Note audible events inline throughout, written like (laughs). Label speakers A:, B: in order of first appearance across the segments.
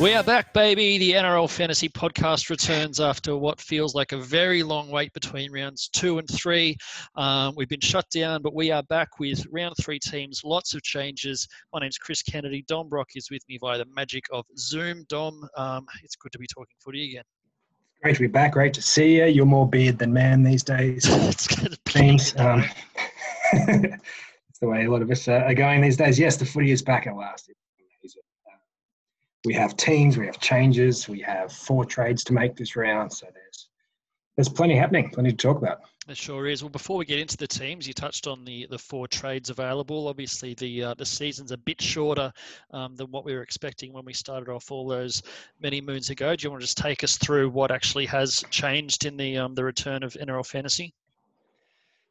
A: We are back, baby. The NRL Fantasy Podcast returns after what feels like a very long wait between rounds two and three. Um, we've been shut down, but we are back with round three teams. Lots of changes. My name's Chris Kennedy. Dom Brock is with me via the magic of Zoom. Dom, um, it's good to be talking footy again.
B: Great to be back. Great to see you. You're more beard than man these days. (laughs)
A: it's good to
B: um, (laughs) It's the way a lot of us are going these days. Yes, the footy is back at last we have teams, we have changes, we have four trades to make this round. So there's there's plenty happening, plenty to talk about.
A: It sure is. Well, before we get into the teams, you touched on the the four trades available. Obviously, the uh, the season's a bit shorter um, than what we were expecting when we started off all those many moons ago. Do you want to just take us through what actually has changed in the um, the return of NRL fantasy?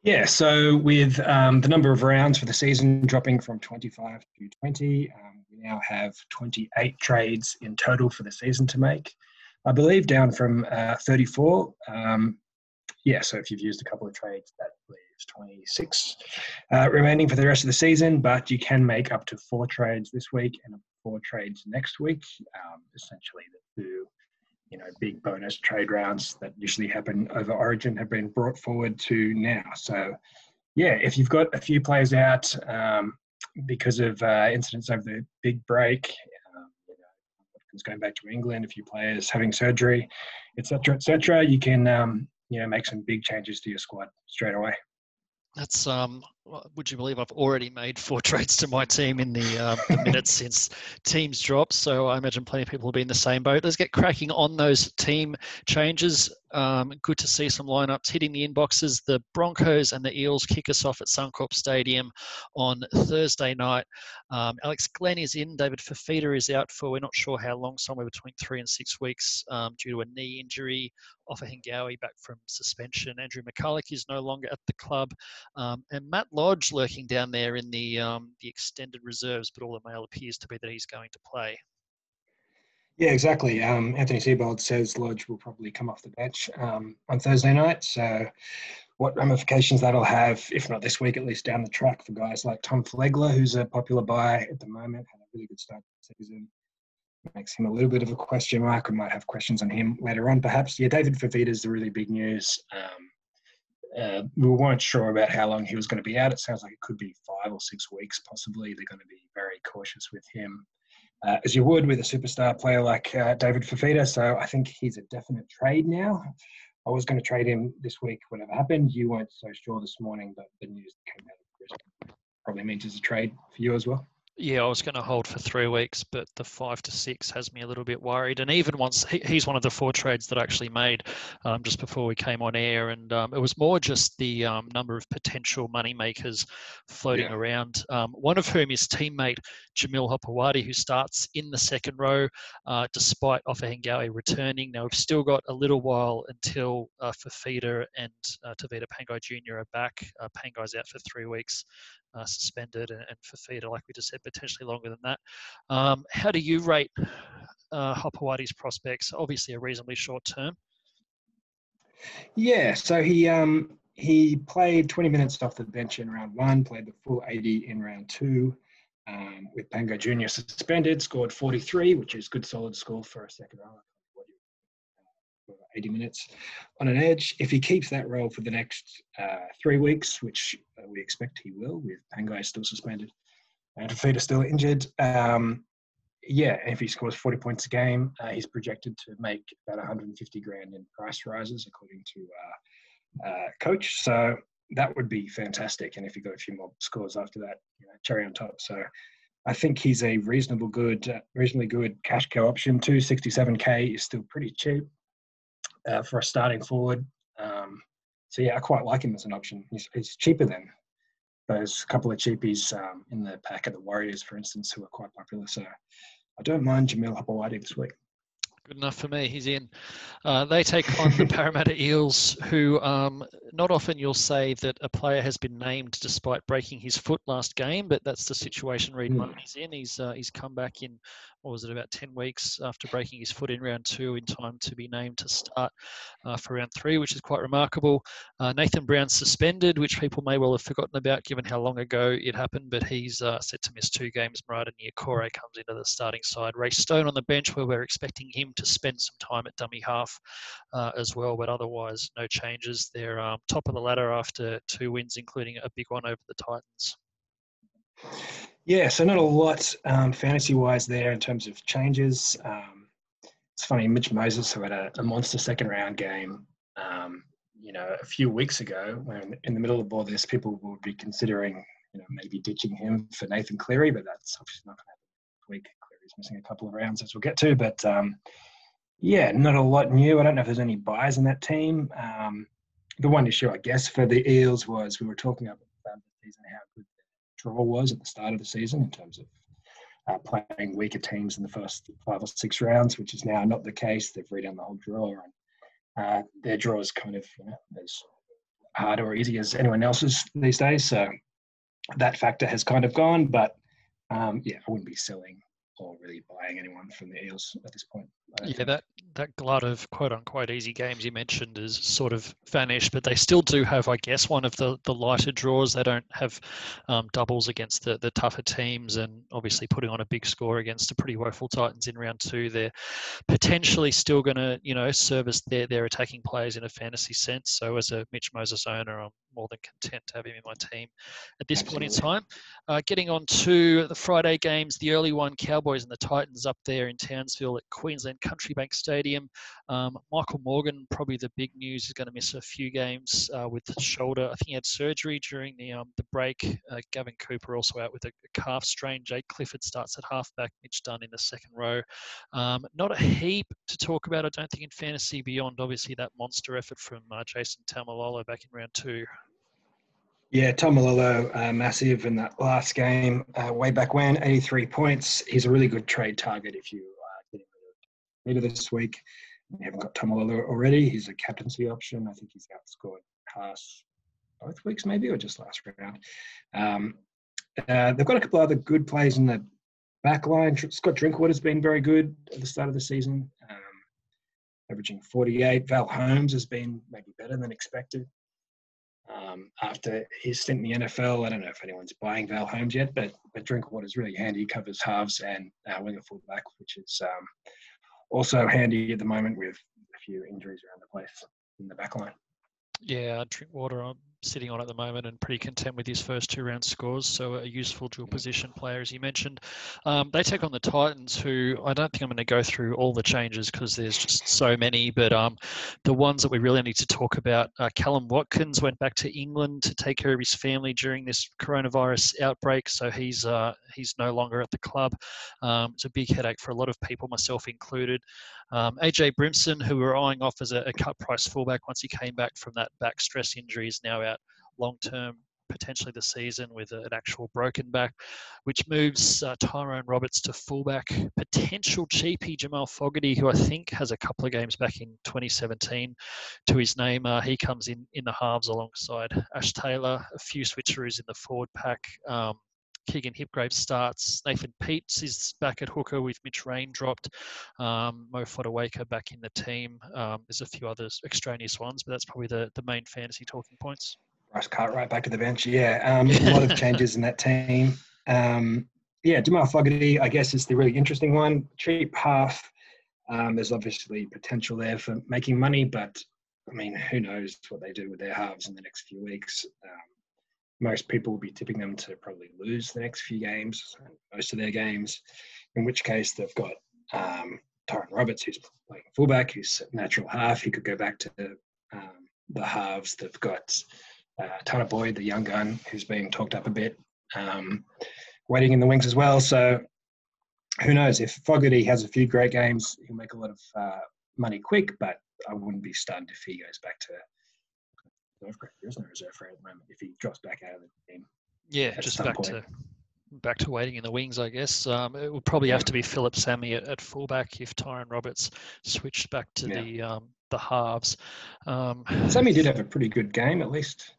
B: Yeah, so with um, the number of rounds for the season dropping from 25 to 20, um, we now have 28 trades in total for the season to make. I believe down from uh, 34. Um, yeah, so if you've used a couple of trades, that leaves 26 uh, remaining for the rest of the season. But you can make up to four trades this week and four trades next week. Um, essentially, the two you know, big bonus trade rounds that usually happen over Origin have been brought forward to now. So, yeah, if you've got a few players out um, because of uh, incidents over the big break, um, you know, going back to England, a few players having surgery, etc., etc., you can um, you know make some big changes to your squad straight away.
A: That's um. Would you believe I've already made four (laughs) trades to my team in the, uh, the (laughs) minutes since teams dropped? So I imagine plenty of people will be in the same boat. Let's get cracking on those team changes. Um, good to see some lineups hitting the inboxes. The Broncos and the Eels kick us off at Suncorp Stadium on Thursday night. Um, Alex Glenn is in. David Fifita is out for we're not sure how long, somewhere between three and six weeks um, due to a knee injury. Ofahengaue back from suspension. Andrew McCullough is no longer at the club. Um, and Matt Lodge lurking down there in the, um, the extended reserves, but all the mail appears to be that he's going to play.
B: Yeah, exactly. Um, Anthony Seibold says Lodge will probably come off the bench um, on Thursday night. So, what ramifications that'll have, if not this week, at least down the track for guys like Tom Flegler, who's a popular buy at the moment, had a really good start to the season. Makes him a little bit of a question mark. We might have questions on him later on, perhaps. Yeah, David Fifita is the really big news. Um, uh, we weren't sure about how long he was going to be out. It sounds like it could be five or six weeks, possibly. They're going to be very cautious with him uh, as you would with a superstar player like uh, David Fifita. So I think he's a definite trade now. I was going to trade him this week, whatever happened. You weren't so sure this morning, but the news came out of Brisbane probably means it's a trade for you as well.
A: Yeah, I was going to hold for three weeks, but the five to six has me a little bit worried. And even once he, he's one of the four trades that I actually made um, just before we came on air, and um, it was more just the um, number of potential money makers floating yeah. around. Um, one of whom is teammate Jamil Hopoate, who starts in the second row, uh, despite Ofahengaue returning. Now we've still got a little while until uh, Fifita and uh, Tevita Pangai Jr. are back. Uh, Pangai's out for three weeks uh, suspended and, and Fifita, like we just said, potentially longer than that. Um, how do you rate uh, prospects? Obviously, a reasonably short term.
B: Yeah, so he um, he played 20 minutes off the bench in round one, played the full 80 in round two. Um, with Pangai Jr. suspended, scored 43, which is good solid score for a second row. 80 minutes on an edge. If he keeps that role for the next uh, three weeks, which uh, we expect he will, with Pangai still suspended and Fifita still injured, um, yeah, if he scores 40 points a game, uh, he's projected to make about 150 grand in price rises, according to uh, uh, coach. So that would be fantastic. And if he got a few more scores after that, you know, cherry on top. So I think he's a reasonable good, uh, reasonably good cash cow option. 267k is still pretty cheap uh, for a starting forward. Um, so yeah, I quite like him as an option. He's, he's cheaper than those couple of cheapies um, in the pack of the Warriors, for instance, who are quite popular. So I don't mind Jamil Hopoate this week.
A: Good enough for me. He's in. Uh, they take on the (laughs) Parramatta Eels, who um, not often you'll say that a player has been named despite breaking his foot last game, but that's the situation Reid mm. In. He's uh, he's come back in what was it, about 10 weeks after breaking his foot in round two in time to be named to start uh, for round three, which is quite remarkable. Uh, Nathan Brown suspended, which people may well have forgotten about given how long ago it happened, but he's uh, set to miss two games. Marata Niukore comes into the starting side. Ray Stone on the bench, where we're expecting him to spend some time at dummy half uh, as well, but otherwise, no changes. They're um, top of the ladder after two wins, including a big one over the Titans.
B: Yeah, so not a lot um, fantasy wise there in terms of changes. Um, it's funny, Mitch Moses, who had a, a monster second round game, um, you know, a few weeks ago, when in the middle of all this, people would be considering, you know, maybe ditching him for Nathan Cleary, but that's obviously not going to happen this week. Cleary's missing a couple of rounds, as we'll get to, but um, yeah, not a lot new. I don't know if there's any buyers in that team. Um, the one issue, I guess, for the Eels was we were talking about the season how good the draw was at the start of the season in terms of uh, playing weaker teams in the first five or six rounds, which is now not the case. They've redone the whole draw, and uh, their draw is kind of you know, as hard or easy as anyone else's these days. So that factor has kind of gone, but um, yeah, I wouldn't be selling or really buying anyone from the Eels at this point.
A: Yeah, that that glut of quote unquote easy games you mentioned is sort of vanished, but they still do have, I guess, one of the, the lighter draws. They don't have um, doubles against the, the tougher teams, and obviously putting on a big score against a pretty woeful Titans in round two, they're potentially still going to, you know, service their, their attacking players in a fantasy sense. So as a Mitch Moses owner, I'm more than content to have him in my team at this Absolutely. point in time. Uh, getting on to the Friday games, the early one, Cowboys and the Titans up there in Townsville at Queensland Country Bank Stadium. Um, Michael Morgan, probably the big news, is going to miss a few games uh, with the shoulder. I think he had surgery during the um, the break. Uh, Gavin Cooper also out with a, a, calf strain. Jake Clifford starts at halfback. Mitch Dunn in the second row. Um, not a heap to talk about, I don't think, in fantasy beyond obviously that monster effort from uh, Jason Taumalolo back in round two.
B: Yeah, Taumalolo, uh, massive in that last game, uh, way back when, 83 points. He's a really good trade target if you later this week. We haven't got Taumalolo already. He's a captaincy option. I think he's outscored Haas both weeks, maybe, or just last round. Um, uh, they've got a couple of other good plays in the back line. Scott Drinkwater's been very good at the start of the season, um, averaging 48. Val Holmes has been maybe better than expected. Um, after his stint in the NFL, I don't know if anyone's buying Val Holmes yet, but but Drinkwater's really handy. He covers halves and uh, winger fullback, which is um, also handy at the moment with a few injuries around the place in the back line.
A: Yeah, Drinkwater I'm sitting on at the moment and pretty content with his first two round scores. So a useful dual position player, as you mentioned. Um, they take on the Titans, who I don't think I'm going to go through all the changes because there's just so many. But um, the ones that we really need to talk about, uh, Kallum Watkins went back to England to take care of his family during this coronavirus outbreak, so he's uh, he's no longer at the club. Um, it's a big headache for a lot of people, myself included. Um, AJ Brimson, who we were eyeing off as a, a, cut price fullback once he came back from that back stress injury, is now out long term, potentially the season with an actual broken back, which moves uh, Tyrone Roberts to fullback. Potential cheapie Jamal Fogarty, who I think has a couple of games back in 2017 to his name. Uh, he comes in in the halves alongside Ash Taylor. A few switcheroos in the forward pack. Um, Keegan Hipgrave starts. Nathan Peats is back at hooker with Mitch Rein dropped. Um, Mo Fotuaika back in the team. Um, there's a few other extraneous ones, but that's probably the, the main fantasy talking points.
B: Bryce Cartwright back to the bench. Yeah, um, a lot of (laughs) changes in that team. Um, yeah, Jamal Fogarty, I guess, is the really interesting one. Cheap half. Um, there's obviously potential there for making money, but I mean, who knows what they do with their halves in the next few weeks. Um, most people will be tipping them to probably lose the next few games, most of their games, in which case they've got um, Tyrone Roberts, who's playing fullback, who's natural half. He could go back to um, the halves. They've got uh, Tanah Boyd, the young gun, who's being talked up a bit, um, waiting in the wings as well. So who knows? If Fogarty has a few great games, he'll make a lot of uh, money quick, but I wouldn't be stunned if he goes back to reserve grade. There is no reserve grade at the moment if he drops back out of the team.
A: Yeah, just back point. to back to waiting in the wings, I guess. Um, it would probably have to be Philip Sami at, at fullback if Tyrone Roberts switched back to yeah. the um, the halves. Um,
B: Sami did have a pretty good game, at least.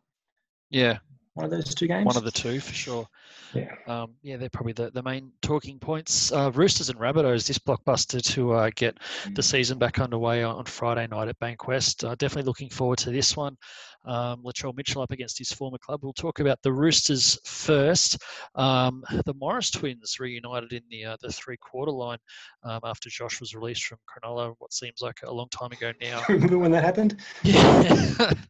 A: Yeah,
B: one of those two games.
A: One of the two for sure.
B: Yeah.
A: Um, yeah, they're probably the, the main talking points. Uh, Roosters and Rabbitohs, this blockbuster to uh, get mm. the season back underway on, Friday night at Bankwest. Uh, definitely looking forward to this one. Um, Latrell Mitchell up against his former club. We'll talk about the Roosters first. Um, the Morris twins reunited in the uh, the three quarter line um, after Josh was released from Cronulla. What seems like a long time ago now. (laughs)
B: Remember when that happened?
A: Yeah. (laughs)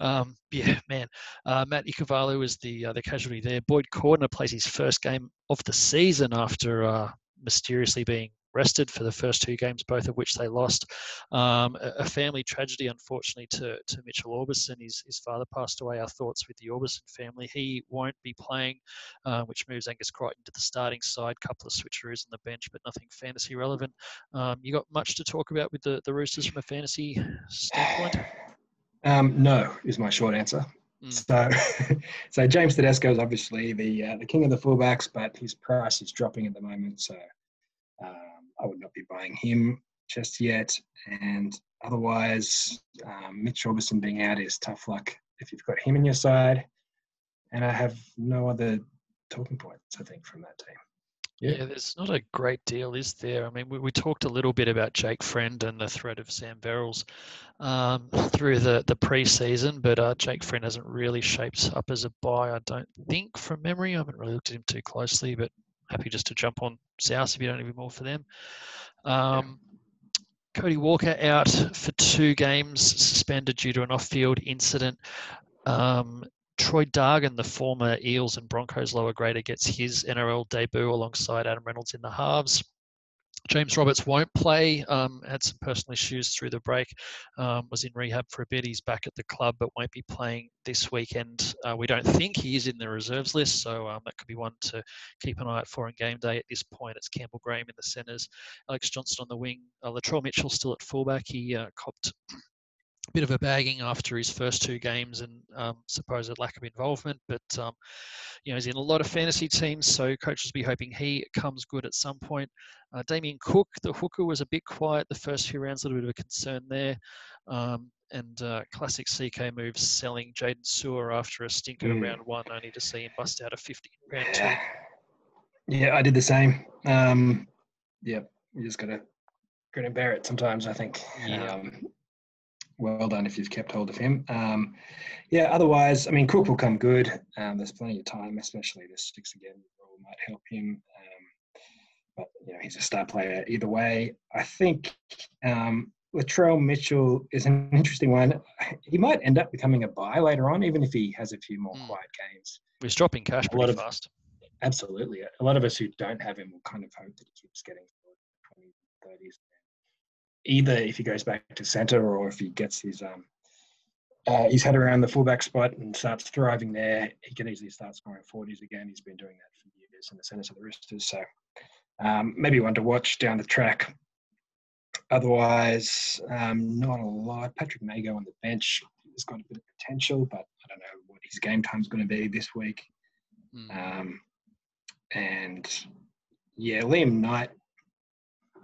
A: Um, yeah, man. Uh, Matt Ikuvalu was the uh, the casualty there. Boyd Cordner plays his first game of the season after uh, mysteriously being rested for the first two games, both of which they lost. Um, a, a, family tragedy, unfortunately, to, to Mitchell Aubusson. His, his father passed away. Our thoughts with the Aubusson family. He won't be playing, uh, which moves Angus Crichton to the starting side. Couple of switcheroos on the bench, but nothing fantasy relevant. Um, you got much to talk about with the, the Roosters from a fantasy standpoint?
B: Um, no, is my short answer. Mm. So, (laughs) so James Tedesco is obviously the uh, the king of the fullbacks, but his price is dropping at the moment. So, um, I would not be buying him just yet. And otherwise, um, Mitch Aubusson being out is tough luck if you've got him in your side. And I have no other talking points, I think, from that team.
A: Yeah. yeah. there's not a great deal, is there? I mean, we, we talked a little bit about Jake Friend and the threat of Sam Verrills um, through the, the preseason, but uh, Jake Friend hasn't really shaped up as a buy, I don't think, from memory. I haven't really looked at him too closely, but happy just to jump on South if you don't need more for them. Um, Cody Walker out for two games, suspended due to an off field incident. Um, Troy Dargan, the former Eels and Broncos lower grader, gets his NRL debut alongside Adam Reynolds in the halves. James Roberts won't play. Um, had some personal issues through the break. Um, was in rehab for a bit. He's back at the club, but won't be playing this weekend. Uh, we don't think he is in the reserves list, so um, that could be one to keep an eye out for on game day. At this point, it's Campbell Graham in the centres, Alex Johnson on the wing, uh, Latrell Mitchell still at fullback. He uh, copped bit of a bagging after his first two games and um, supposed lack of involvement. But um, you know, he's in a lot of fantasy teams, so coaches will be hoping he comes good at some point. Uh, Damien Cook, the hooker, was a bit quiet the first few rounds, a little bit of a concern there. Um, and uh, classic CK moves selling Jaydn Su'A after a stinker mm. round one, only to see him bust out a 50 round two. (sighs)
B: Yeah, I did the same. Um, yeah, you just got to grin and bear it sometimes, I think. Yeah. Um, well done if you've kept hold of him. Um, yeah, otherwise, I mean, Cook will come good. Um, there's plenty of time, especially this six again might help him. Um, but you know, he's a star player either way. I think um, Latrell Mitchell is an interesting one. He might end up becoming a buy later on, even if he has a few more mm. quiet games.
A: He's dropping cash a pretty of, fast.
B: Absolutely. A lot of us who don't have him will kind of hope that he keeps getting 20, 30s either if he goes back to centre or if he gets his um, uh, head around the fullback spot and starts thriving there, he can easily start scoring 40s again. He's been doing that for years in the centres of the Roosters. So um, maybe one to watch down the track. Otherwise, um, not a lot. Patrick Mago on the bench has got a bit of potential, but I don't know what his game time's going to be this week. Mm. Um, and yeah, Liam Knight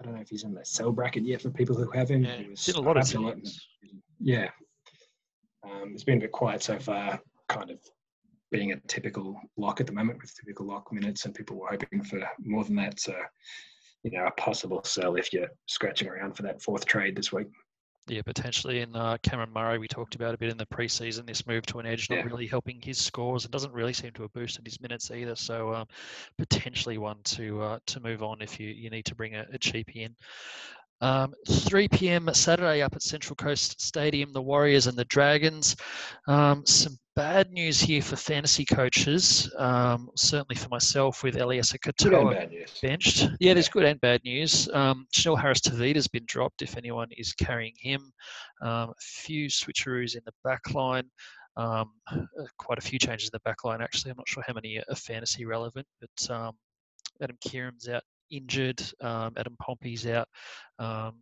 B: I don't know if he's in the sell bracket yet for people who have him.
A: Yeah, he was a lot of teams.
B: Yeah. Um, it's been a bit quiet so far, kind of being a typical lock at the moment with typical lock minutes, and people were hoping for more than that. So, you know, a possible sell if you're scratching around for that fourth trade this week.
A: Yeah, potentially. And uh, Cameron Murray, we talked about a bit in the preseason. This move to an edge not yeah. really helping his scores. It doesn't really seem to have boosted his minutes either. So um, potentially one to uh, to move on if you, you need to bring a, a cheapie in. Um, 3 p.m. Saturday up at Central Coast Stadium, the Warriors and the Dragons. Um, some bad news here for fantasy coaches, um, certainly for myself with Eliesa Katoa benched. Yeah, there's good and bad news. Um, Chanel Harris Tavita's been dropped if anyone is carrying him. Um, a few switcheroos in the back line. Um, uh, quite a few changes in the back line, actually. I'm not sure how many are fantasy relevant, but um, Adam Keighran's out injured. Um, Adam Pompey's out. Um,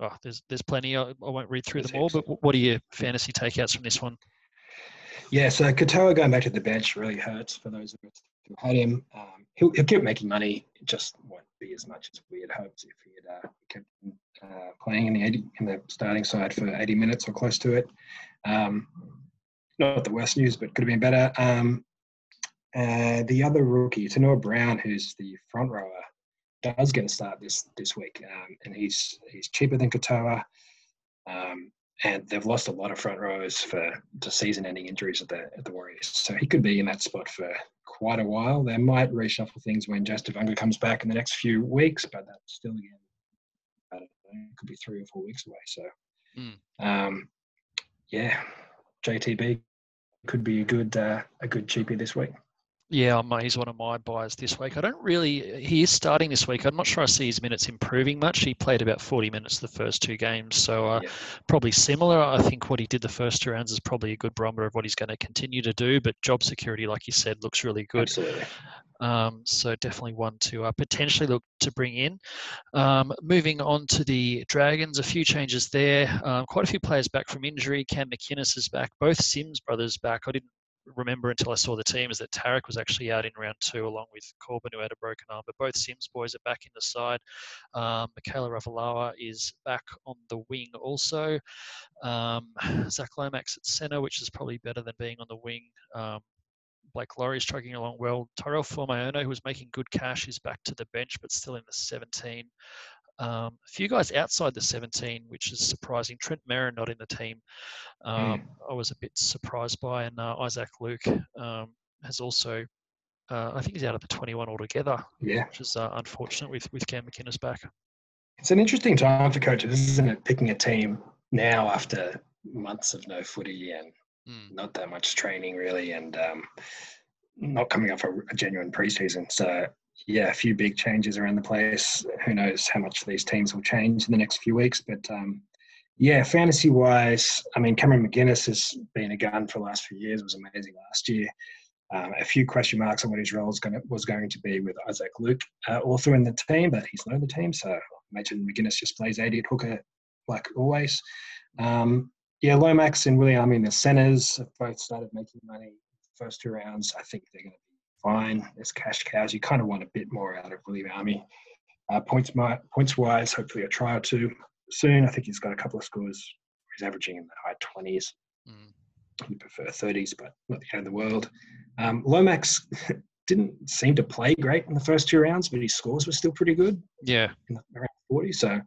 A: oh, there's there's plenty. I, I won't read through them all, but what are your fantasy takeouts from this one?
B: Yeah, so Katoa going back to the bench really hurts for those of us who had him. Um, he'll, he'll keep making money. It just won't be as much as we had hoped if he had uh, kept uh, playing in the 80, in the starting side for 80 minutes or close to it. Um, not the worst news, but could have been better. Um, uh, the other rookie, Taunoa-Brown, who's the front rower, does get a start this this week, um, and he's he's cheaper than Katoa. Um, and they've lost a lot of front rowers for to season-ending injuries at the at the Warriors. So he could be in that spot for quite a while. They might reshuffle things when Jazz Tevaga comes back in the next few weeks, but that's still again, I don't know, it could be three or four weeks away. So, mm. um, yeah, JTB could be a good uh, a good cheapie this week.
A: Yeah, he's one of my buyers this week. I don't really. He is starting this week. I'm not sure I see his minutes improving much. He played about 40 minutes the first two games, so uh, yeah. probably similar. I think what he did the first two rounds is probably a good barometer of what he's going to continue to do. But job security, like you said, looks really good.
B: Absolutely.
A: Um, so definitely one to uh, potentially look to bring in. Um, moving on to the Dragons, a few changes there. Um, quite a few players back from injury. Cam McInnes is back. Both Sims brothers back. I didn't remember until I saw the team is that Tariq was actually out in round two along with Korbin who had a broken arm. But both Sims boys are back in the side. Um, Mikaele Ravalawa is back on the wing also. Um, Zac Lomax at centre, which is probably better than being on the wing. Um, Blake Lawrie is trucking along well. Tyrell Fuimaono, who was making good cash, is back to the bench but still in the 17. Um, a few guys outside the 17, which is surprising. Trent Merrin not in the team. Um, mm. I was a bit surprised by, and uh, Isaac Luke um, has also. Uh, I think he's out of the 21 altogether.
B: Yeah,
A: which is uh, unfortunate with with Cam McInnes back.
B: It's an interesting time for coaches, isn't it? Picking a team now after months of no footy and mm. not that much training really, and um, not coming off a, a genuine preseason. So yeah, a few big changes around the place. Who knows how much these teams will change in the next few weeks? But um, yeah, fantasy wise, I mean, Cameron McInnes has been a gun for the last few years. It was amazing last year. Um, a few question marks on what his role was going to, was going to be with Isaac Luke uh, also in the team, but he's not in the team. So I imagine McInnes just plays 80 at hooker like always. Um, yeah, Lomax and William in the centres have both started making money first two rounds. I think they're going to fine. There's cash cows. You kind of want a bit more out of William Army. Uh, points, points wise, hopefully a try or two soon. I think he's got a couple of scores. He's averaging in the high 20s. Mm. You prefer 30s, but not the end of the world. Um, Lomax (laughs) didn't seem to play great in the first two rounds, but his scores were still pretty good.
A: Yeah.
B: Around 40. So,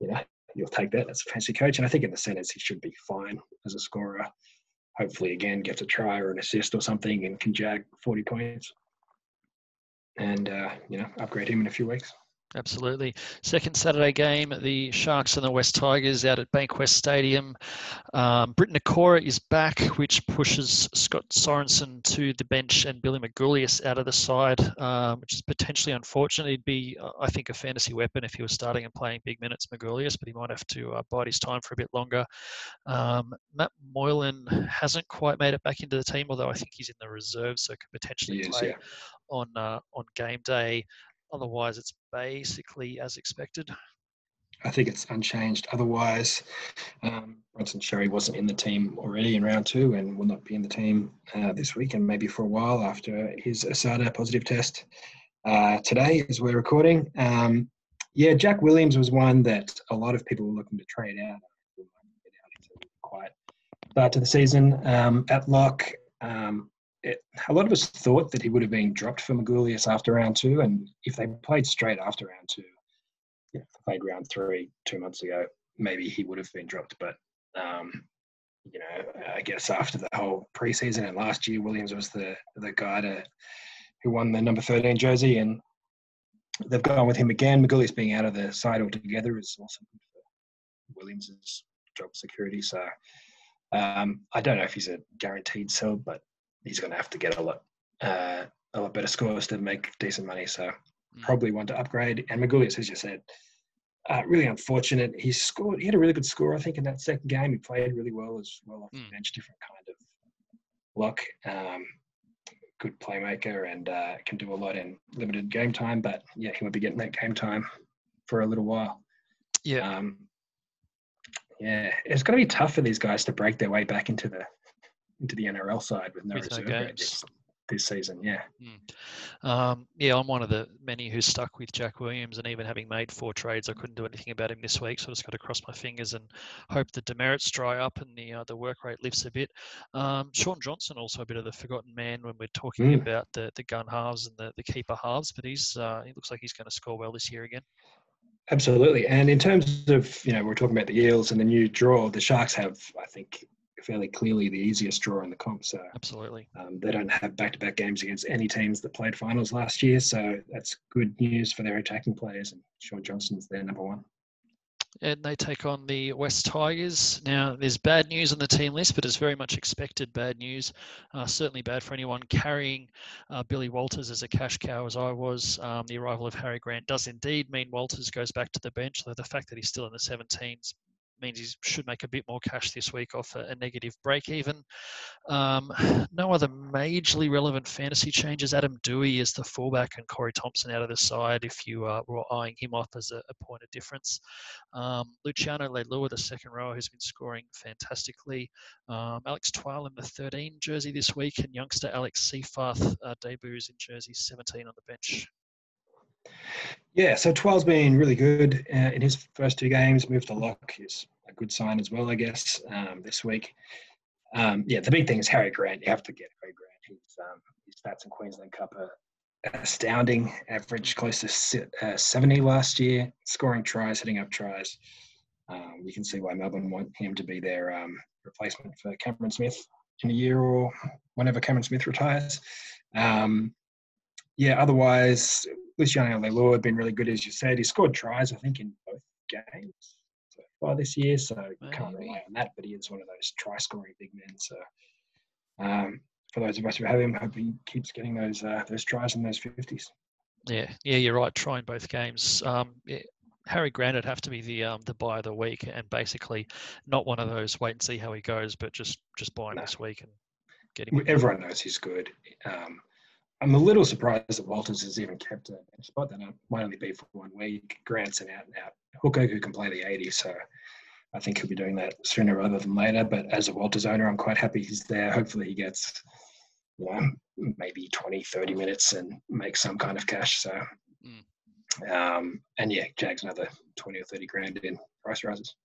B: you know, you'll take that as a fancy coach. And I think in the centers, he should be fine as a scorer hopefully again gets a try or an assist or something and can jag 40 points. And uh, you know upgrade him in a few weeks
A: Absolutely. Second Saturday game, the Sharks and the West Tigers out at Bankwest Stadium. Um, Briton Nikora is back, which pushes Scott Sorensen to the bench and Billy Magoulias out of the side, um, which is potentially unfortunate. He'd be, I think, a fantasy weapon if he was starting and playing big minutes, Magoulias, but he might have to uh, bide his time for a bit longer. Um, Matt Moylan hasn't quite made it back into the team, although I think he's in the reserve, so could potentially is, play yeah. on uh, on game day. Otherwise, it's basically as expected.
B: I think it's unchanged. Otherwise, um, Bronson Xerri wasn't in the team already in round two and will not be in the team uh, this week and maybe for a while after his ASADA positive test uh, today as we're recording. Um, yeah, Jack Williams was one that a lot of people were looking to trade out. Quite start to the season um, at lock. Um, it, a lot of us thought that he would have been dropped for Magoulias after round two, and if they played straight after round two, you know, played round three two months ago, maybe he would have been dropped. But um, you know, I guess after the whole preseason and last year, Williams was the the guy to, who won the number thirteen jersey, and they've gone with him again. Magoulias being out of the side altogether is also good for Williams's job security. So um, I don't know if he's a guaranteed sell, but he's going to have to get a lot uh, a lot better scores to make decent money. So mm. probably one to upgrade. And Magoulias, as you said, uh, really unfortunate. He scored. He had a really good score, I think, in that second game. He played really well as well off mm. the bench, different kind of luck. Um, good playmaker and uh, can do a lot in limited game time. But yeah, he won't be getting that game time for a little while.
A: Yeah.
B: Um, yeah, it's going to be tough for these guys to break their way back into the into the NRL side with no
A: With
B: reserve
A: games.
B: this, this season. Yeah.
A: Um, yeah, I'm one of the many who's stuck with Jack Williams, and even having made four trades, I couldn't do anything about him this week. So I just got to cross my fingers and hope the demerits dry up and the uh, the work rate lifts a bit. Um, Shaun Johnson also a bit of the forgotten man when we're talking
B: Mm.
A: about the the gun halves and the, the keeper halves, but he's uh, he looks like he's going to score well this year again.
B: Absolutely. And in terms of, you know, we're talking about the Eels and the new draw, the Sharks have, I think, fairly clearly the easiest draw in the comp. So
A: Absolutely.
B: um, they don't have back to back games against any teams that played finals last year. So that's good news for their attacking players. And Shaun Johnson's their number one.
A: and they take on the West Tigers. Now, there's bad news on the team list, but it's very much expected bad news. Uh, certainly bad for anyone carrying uh, Billy Walters as a cash cow, as I was. Um, the arrival of Harry Grant does indeed mean Walters goes back to the bench, though the fact that he's still in the 17s means he should make a bit more cash this week off a, a negative break even. Um, (sighs) no other majorly relevant fantasy changes. Adam Doueihi is the fullback and Corey Thompson out of the side if you uh, were eyeing him off as a, a point of difference. Um, Luciano Leilua, the second rower, who's been scoring fantastically. Um, Alex Twal in the 13 jersey this week, and youngster Alex Seyfarth uh, debuts in jersey 17 on the bench.
B: Yeah, so Twal's been really good uh, in his first two games. Moved to lock is a good sign as well, I guess, um, this week. Um, yeah, the big thing is Harry Grant. You have to get Harry Grant. His, um, his stats in Queensland Cup are astounding. Average close to uh, 70 last year, scoring tries, hitting up tries. Um, you can see why Melbourne want him to be their um, replacement for Cameron Smith in a year or whenever Cameron Smith retires. Um, yeah, otherwise, Luciano Leilua had been really good, as you said. He scored tries, I think, in both games far this year, so you can't rely on that. But he is one of those try-scoring big men. So um, for those of us who have him, hope he keeps getting those uh, those tries in those fifties.
A: Yeah, yeah, you're right. Trying both games. Um, yeah, Harry Grant would have to be the um, the buy of the week, and basically not one of those wait and see how he goes, but just just buy him
B: No.
A: this week and get him.
B: Everyone knows he's good. Um, I'm a little surprised that Walters has even kept a spot. That might only be for one week. Grant's an out and out hooker who can play the 80, so I think he'll be doing that sooner rather than later. But as a Walters owner, I'm quite happy he's there. Hopefully, he gets you know maybe 20, 30 minutes and makes some kind of cash. So, um, and yeah, Jags another 20 or 30 grand in price rises.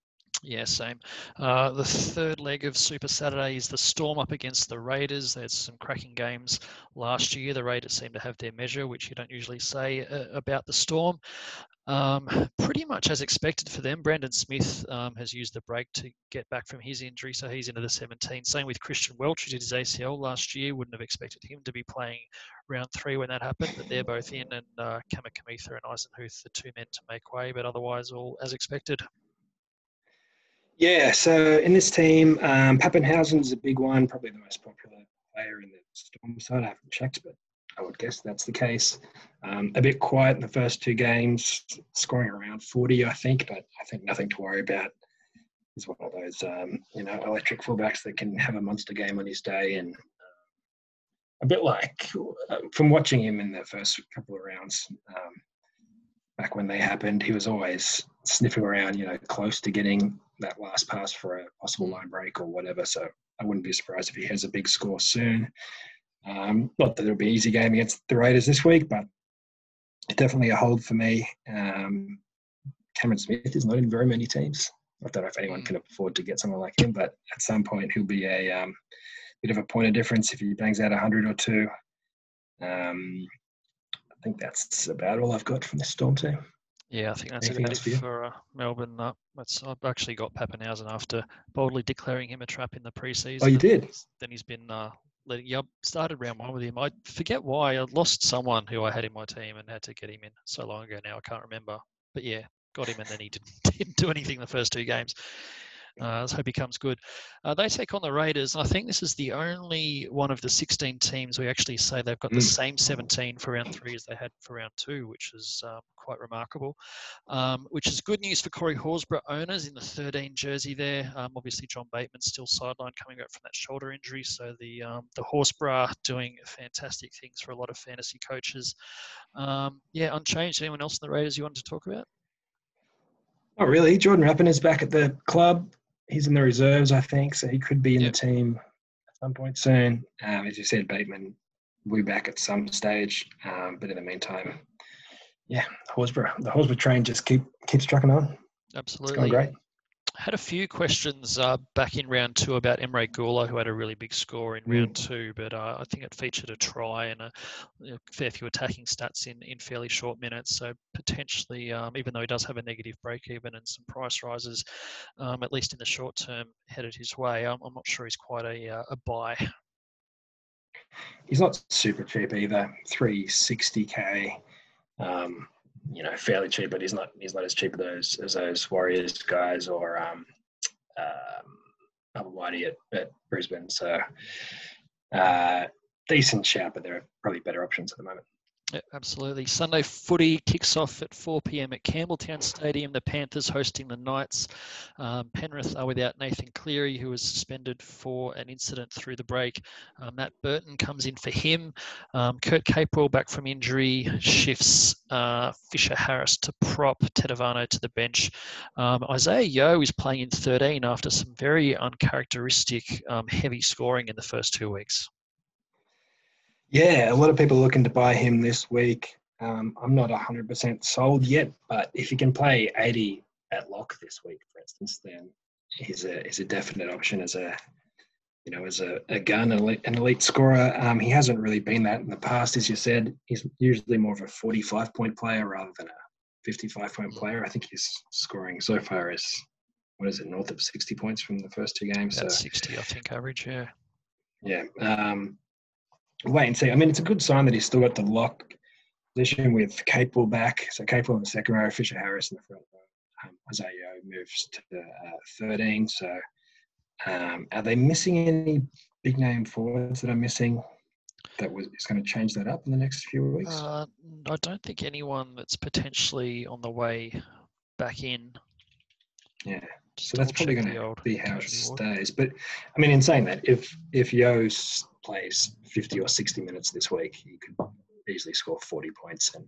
A: Yeah, same. Uh, the third leg of Super Saturday is the Storm up against the Raiders. There's some cracking games last year. The Raiders seem to have their measure, which you don't usually say uh, about the Storm. Um, pretty much as expected for them. Brandon Smith um, has used the break to get back from his injury, so he's into the 17. Same with Christian Welch, who did his ACL last year. Wouldn't have expected him to be playing round three when that happened, but they're both in, and uh, Kamikamica and Eisenhuth, the two men to make way, but otherwise all as expected.
B: Yeah, so in this team, um, Papenhuyzen is a big one, probably the most popular player in the Storm side. I haven't checked, but I would guess that's the case. Um, a bit quiet in the first two games, scoring around 40, I think, but I think nothing to worry about. He's one of those, um, you know, electric fullbacks that can have a monster game on his day, and uh, a bit like uh, from watching him in the first couple of rounds. Um, back when they happened, he was always sniffing around, you know, close to getting that last pass for a possible line break or whatever. So I wouldn't be surprised if he has a big score soon. Um, not that it'll be an easy game against the Raiders this week, but definitely a hold for me. Um, Cameron Smith is not in very many teams. I don't know if anyone
A: Mm.
B: can afford to get someone like him, but at some point he'll be a um, bit of a point of difference if he bangs out a hundred or two. Um, I think that's about all I've got from the Storm team.
A: Yeah, I think that's
B: Anything
A: it
B: else for
A: for uh, Melbourne. Uh, that's, I've actually got Papenhuyzen after boldly declaring him a trap in the preseason.
B: Oh, you did?
A: Then he's been uh, letting. Yeah, I started round one with him. I forget why. I lost someone who I had in my team and had to get him in so long ago now. I can't remember. But yeah, got him and then he didn't, (laughs) didn't do anything the first two games. Uh, let's hope he comes good. Uh, they take on the Raiders, and I think this is the only one of the 16 teams we actually say they've got the
B: Mm.
A: same 17 for round three as they had for round two, which is um, quite remarkable. Um, which is good news for Corey Horsburgh owners in the 13 jersey there. Um, obviously, John Bateman's still sidelined coming back from that shoulder injury, so the um, the Horsburgh doing fantastic things for a lot of fantasy coaches. Um, yeah, unchanged. Anyone else in the Raiders you wanted to talk about?
B: Not really. Jordan Rapana is back at the club. He's in the reserves, I think, so he could be in
A: Yep.
B: the team at some point soon. Um, as you said, Bateman will be back at some stage. Um, but in the meantime, yeah, Horsburgh, the Horsburgh train just keep keeps trucking on.
A: Absolutely.
B: It's going great
A: had a few questions uh, back in round two about Emre Guler, who had a really big score in mm. round two, but uh, I think it featured a try and a, a, fair few attacking stats in, in fairly short minutes. So potentially, um, even though he does have a negative break even and some price rises, um, at least in the short term, headed his way, I'm, I'm not sure he's quite a, uh, a buy.
B: He's not super cheap either, 360k. Um, you know fairly cheap, but he's not he's not as cheap as those as those Warriors guys or um, um, Whitey at, at Brisbane. So uh, decent shout, but there are probably better options at the moment.
A: Absolutely. Sunday footy kicks off at 4 p.m. at Campbelltown Stadium. The Panthers hosting the Knights. Um, Penrith are without Nathan Cleary, who was suspended for an incident through the break. Uh, Matt Burton comes in for him. Um, Kurt Capewell back from injury shifts uh, Fisher Harris to prop, Tetevano to the bench. Um, Isaah Yeo is playing in 13 after some very uncharacteristic um, heavy scoring in the first two weeks.
B: Yeah, a lot of people looking to buy him this week. Um, I'm not 100% sold yet, but if he can play 80 at lock this week, for instance, then he's a he's a definite option as a you know as a, a gun, an elite, an elite scorer. Um, he hasn't really been that in the past, as you said. He's usually more of a 45 point player rather than a 55 point player. I think his scoring so far is what is it, north of 60 points from the first two games.
A: That's so, 60, I think, average. Yeah.
B: Yeah. Um, wait and see. I mean, it's a good sign that he's still got the lock position with Capewell back. So Capewell in the second row, Fisher Harris in the front row. Um, Isaah moves to uh, 13. So um, are they missing any big name forwards that are missing? That was is going to change that up in the next few weeks.
A: Uh, I don't think anyone that's potentially on the way back in.
B: Yeah, so that's probably going to be how it stays. But I mean, in saying that, if if Yeo plays 50 or 60 minutes this week, he could easily score 40 points, and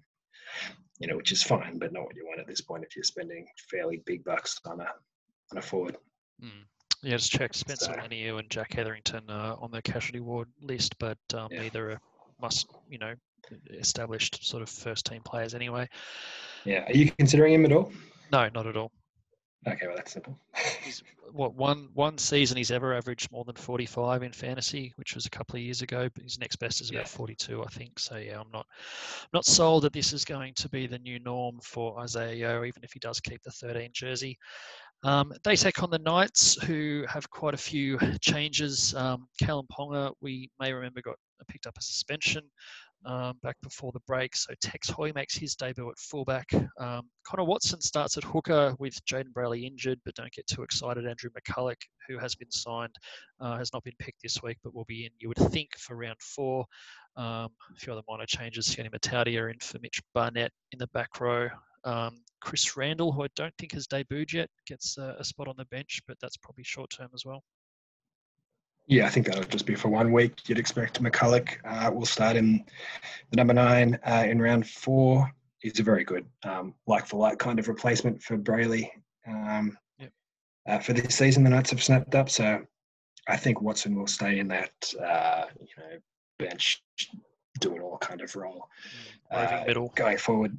B: you know, which is fine, but not what you want at this point if you're spending fairly big bucks on a on a forward.
A: Mm. Yeah, just check Spencer so, Leniu and Jack Hetherington uh, on the casualty ward list, but um, yeah. neither are must you know established sort of first team players anyway.
B: Yeah, are you considering him at all?
A: No, not at all.
B: Okay, well that's simple.
A: he's what one one season he's ever averaged more than forty five in fantasy, which was a couple of years ago. But his next best is about yeah. forty two, I think. So yeah, I'm not not sold that this is going to be the new norm for Isaah Yeo, even if he does keep the thirteen jersey. Um, they take on the Knights, who have quite a few changes. Um, Kalyn Ponga, we may remember, got picked up a suspension um, back before the break. So Tex Hoy makes his debut at fullback. Um, Connor Watson starts at hooker with Jayden Brailey injured, but don't get too excited. Andrew McCullough, who has been signed, uh, has not been picked this week, but will be in, you would think, for round four. Um, a few other minor changes. Sione Mata'utia are in for Mitch Barnett in the back row. Um, Chris Randall, who I don't think has debuted yet, gets a, a spot on the bench, but that's probably short term as well.
B: Yeah, I think that'll just be for one week. You'd expect McCullough uh, will start in the number nine uh, in round four. He's a very good um, like for like kind of replacement for Brailey. Um, yep. uh, for this season, the Knights have snapped up, so I think Watson will stay in that uh, you know bench, do it all kind of role
A: uh, middle
B: going forward.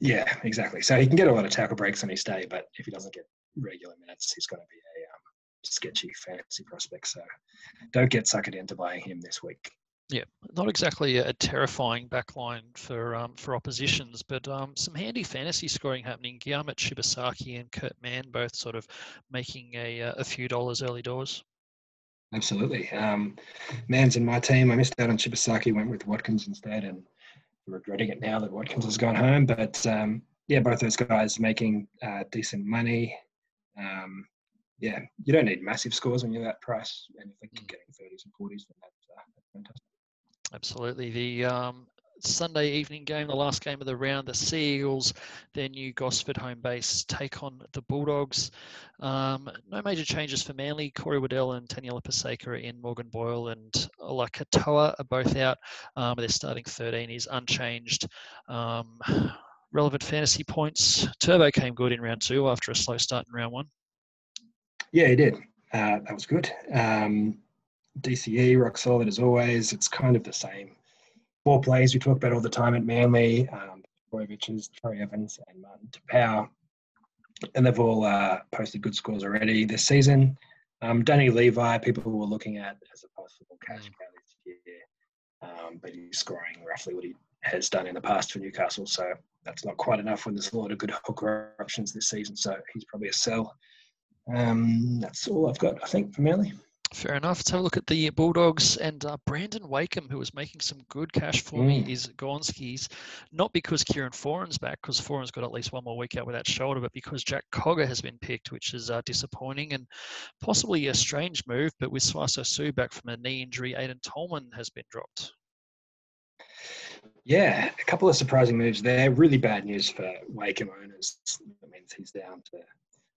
B: Yeah, exactly. So he can get a lot of tackle breaks on his day, but if he doesn't get regular minutes, he's going to be sketchy fantasy prospect. So don't get suckered into buying him this week.
A: Yeah, not exactly a terrifying backline for um, for oppositions, but um, some handy fantasy scoring happening. Gehamat Shibasaki and Kurt Mann both sort of making a, uh, a few dollars early doors.
B: Absolutely. Um, Mann's in my team. I missed out on Shibasaki, went with Watkins instead, and regretting it now that Watkins has gone home. But um, yeah, both those guys making uh, decent money. Um, yeah, you don't need massive scores when you're that price, and if they're mm. getting 30s and 40s, then that's, uh, that's fantastic.
A: Absolutely. The um, Sunday evening game, the last game of the round, the Sea Eagles, their new Gosford home base, take on the Bulldogs. Um, no major changes for Manly. Corey Waddell and Taniela Paseka are in. Morgan Boyle and Ola Katoa are both out. Um, their starting 13 is unchanged. Um, (sighs) relevant fantasy points. Turbo came good in round two after a slow start in round one.
B: Yeah, he did. Uh, that was good. Um, DCE, rock solid as always. It's kind of the same. Four plays we talk about all the time at Manly. Um, Trbojevics, Troy Evans, and Martin Taupau. And they've all uh, posted good scores already this season. Um, Danny Levi, people were looking at as a possible cash mm. cow this year, um, but he's scoring roughly what he has done in the past for Newcastle. So that's not quite enough when there's a lot of good hooker options this season. So he's probably a sell. Um, that's all I've got, I think, for Manly.
A: Fair enough. Let's have a look at the Bulldogs and uh, Brandon Wakeham, who was making some good cash for mm. me, is Gonskis. Not because Kieran Foran's back, because Foran's got at least one more week out with that shoulder, but because Jack Cogger has been picked, which is uh, disappointing and possibly a strange move. But with Sauaso Sue back from a knee injury, Aiden Tolman has been dropped.
B: Yeah, a couple of surprising moves there. Really bad news for Wakeham owners. That means he's down to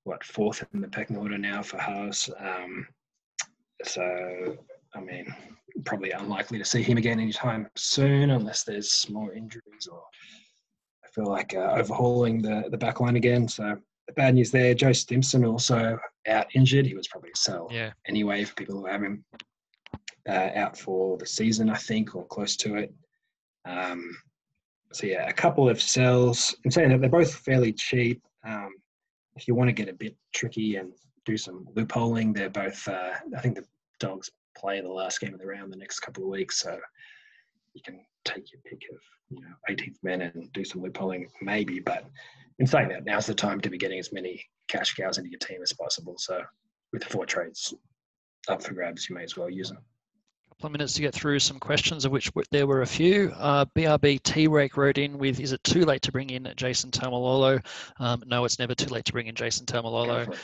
B: what fourth in the pecking order now for Haas. Um, so, I mean, probably unlikely to see him again anytime soon unless there's more injuries or I feel like uh, overhauling the, the back line again. So, the bad news there. Joe Stimson also out injured. He was probably a sell
A: yeah.
B: anyway for people who have him uh, out for the season, I think, or close to it. Um, so, yeah, a couple of sells. I'm saying that they're both fairly cheap. Um, if you want to get a bit tricky and do some loopholing. They're both, uh, I think the Dogs play the last game of the round the next couple of weeks, so you can take your pick of you know 18th men and do some loopholing maybe. But in saying that, now's the time to be getting as many cash cows into your team as possible. So with four trades up for grabs, you may as well use them
A: couple of minutes to get through some questions, of which there were a few. Uh, BRB T-Rake wrote in with, is it too late to bring in Jason Taumalolo? Um, no, it's never too late to bring in Jason Taumalolo.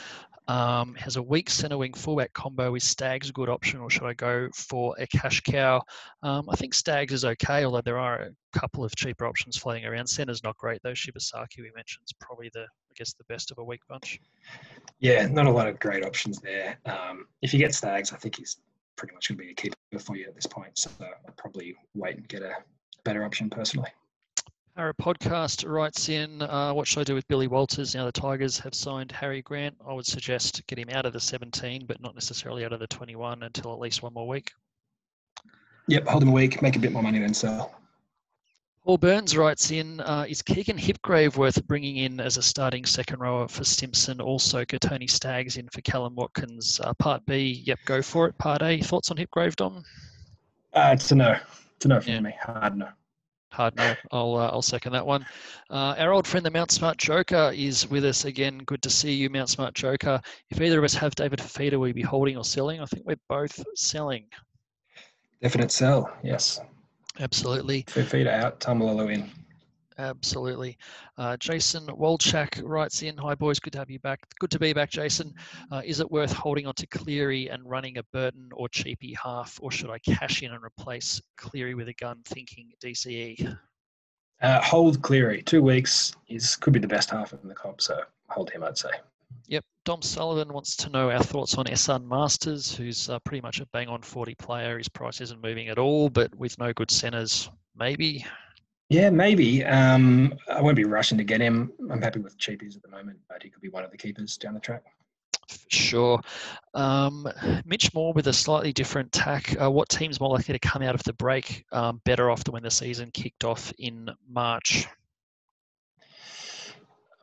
A: Um, has a weak centre wing fullback combo. Is Stags a good option, or should I go for a cash cow? Um, I think Stags is okay, although there are a couple of cheaper options floating around. Centre's not great though. Shibasaki we mentioned is probably the, I guess, the best of a weak bunch.
B: Yeah, not a lot of great options there. Um, if you get Stags, I think he's pretty much going to be a keeper for you at this point. So I'll probably wait and get a better option personally.
A: Our podcast writes in, uh, what should I do with Billy Walters? Now the Tigers have signed Harry Grant. I would suggest get him out of the 17, but not necessarily out of the 21 until at least one more week.
B: Yep, hold him a week, make a bit more money, then sell.
A: Paul Burns writes in, uh, is Keegan Hipgrave worth bringing in as a starting second rower for Stimson? Also, Tony Staggs in for Kallum Watkins. Uh, part B, yep, go for it. Part A, thoughts on Hipgrave, Dom?
B: Uh, it's a no. It's a no for yeah. me. Hard no.
A: Hard no. I'll uh, I'll second that one. Uh, our old friend, the Mount Smart Joker, is with us again. Good to see you, Mount Smart Joker. If either of us have David Fifita, will you be holding or selling? I think we're both selling.
B: Definite sell. Yes.
A: Absolutely.
B: Fifita out. Taumalolo in.
A: Absolutely. Uh, Jason Wolchak writes in, Hi boys, good to have you back. Good to be back, Jason. Uh, is it worth holding on to Cleary and running a Burton or Cheapy half, or should I cash in and replace Cleary with a gun thinking DCE?
B: Uh, hold Cleary. Two weeks is could be the best half in the comp, so hold him, I'd say.
A: Yep. Dom Sullivan wants to know our thoughts on Esan Marsters, who's uh, pretty much a bang on 40 player. His price isn't moving at all, but with no good centres, maybe.
B: Yeah, maybe. Um, I won't be rushing to get him. I'm happy with cheapies at the moment, but he could be one of the keepers down the track.
A: Sure. Um, Mitch Moore with a slightly different tack. Uh, what team's more likely to come out of the break um, better off than when the season kicked off in March?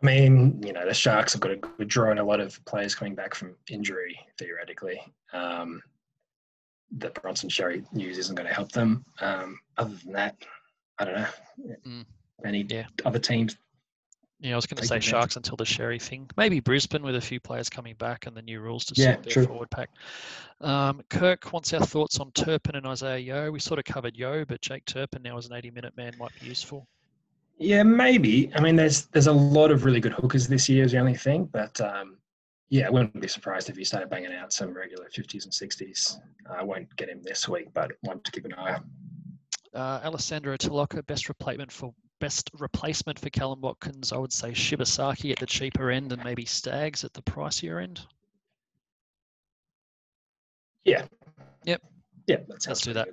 B: I mean, you know, the Sharks have got a good draw and a lot of players coming back from injury, theoretically. Um, the Bronson Xerri news isn't going to help them. Um, other than that, I don't know. Mm. Any yeah. other teams?
A: Yeah, I was going to say Sharks until the Xerri thing. Maybe Brisbane with a few players coming back and the new rules to
B: yeah,
A: suit their
B: true.
A: forward pack. Um, Kirk wants our thoughts on Turpin and Isaah Yeo. We sort of covered Yeo, but Jake Turpin now as an 80-minute man might be useful.
B: Yeah, maybe. I mean, there's there's a lot of really good hookers this year is the only thing, but um, yeah, I wouldn't be surprised if he started banging out some regular 50s and 60s. I won't get him this week, but want to keep an eye on
A: uh, Alessandro Taloka, best replacement for best replacement for Kallum Watkins. I would say Shibasaki at the cheaper end and maybe Stags at the pricier end.
B: Yeah.
A: Yep.
B: Yeah,
A: let's do that.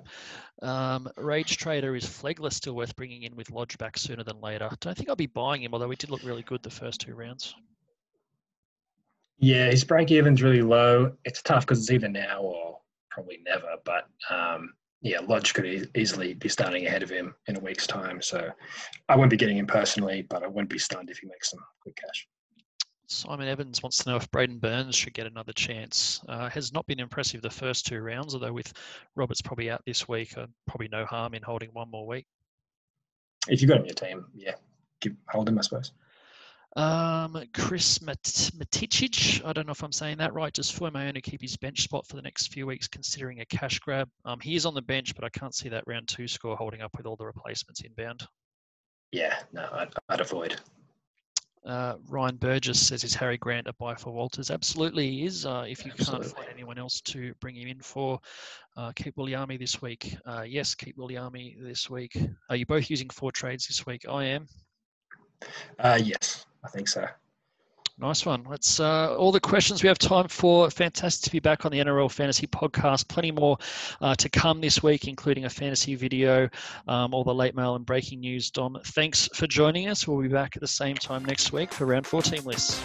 A: Um, Rage Trader is Flegler still worth bringing in with Lodge back sooner than later. Don't think I'll be buying him, although he did look really good the first two rounds.
B: Yeah, his break even's really low. It's tough because it's either now or probably never. But um, yeah, Lodge could e- easily be starting ahead of him in a week's time. So I won't be getting him personally, but I wouldn't be stunned if he makes some quick cash.
A: Simon Evans wants to know if Braden Burns should get another chance. Uh, has not been impressive the first two rounds, although with Roberts probably out this week, uh, probably no harm in holding one more week.
B: If you've got him in your team, yeah, give, hold him, I suppose.
A: Um, Chris Mat- Maticic, I don't know if I'm saying that right. Does Fuimaono keep his bench spot for the next few weeks, considering a cash grab? Um, he is on the bench, but I can't see that round two score holding up with all the replacements inbound.
B: Yeah, no, I'd, I'd avoid.
A: Uh, Ryan Burgess says, "Is Harry Grant a buy for Walters?" Absolutely, he is. Uh, if you
B: Absolutely.
A: can't find anyone else to bring him in for, uh, keep Williami this week. Uh, yes, keep Williami this week. Are you both using four trades this week? I am.
B: Uh, yes, I think so.
A: Nice one. That's uh, all the questions we have time for. Fantastic to be back on the NRL Fantasy Podcast. Plenty more uh, to come this week, including a fantasy video, um, all the late mail and breaking news. Dom, thanks for joining us. We'll be back at the same time next week for round four team lists.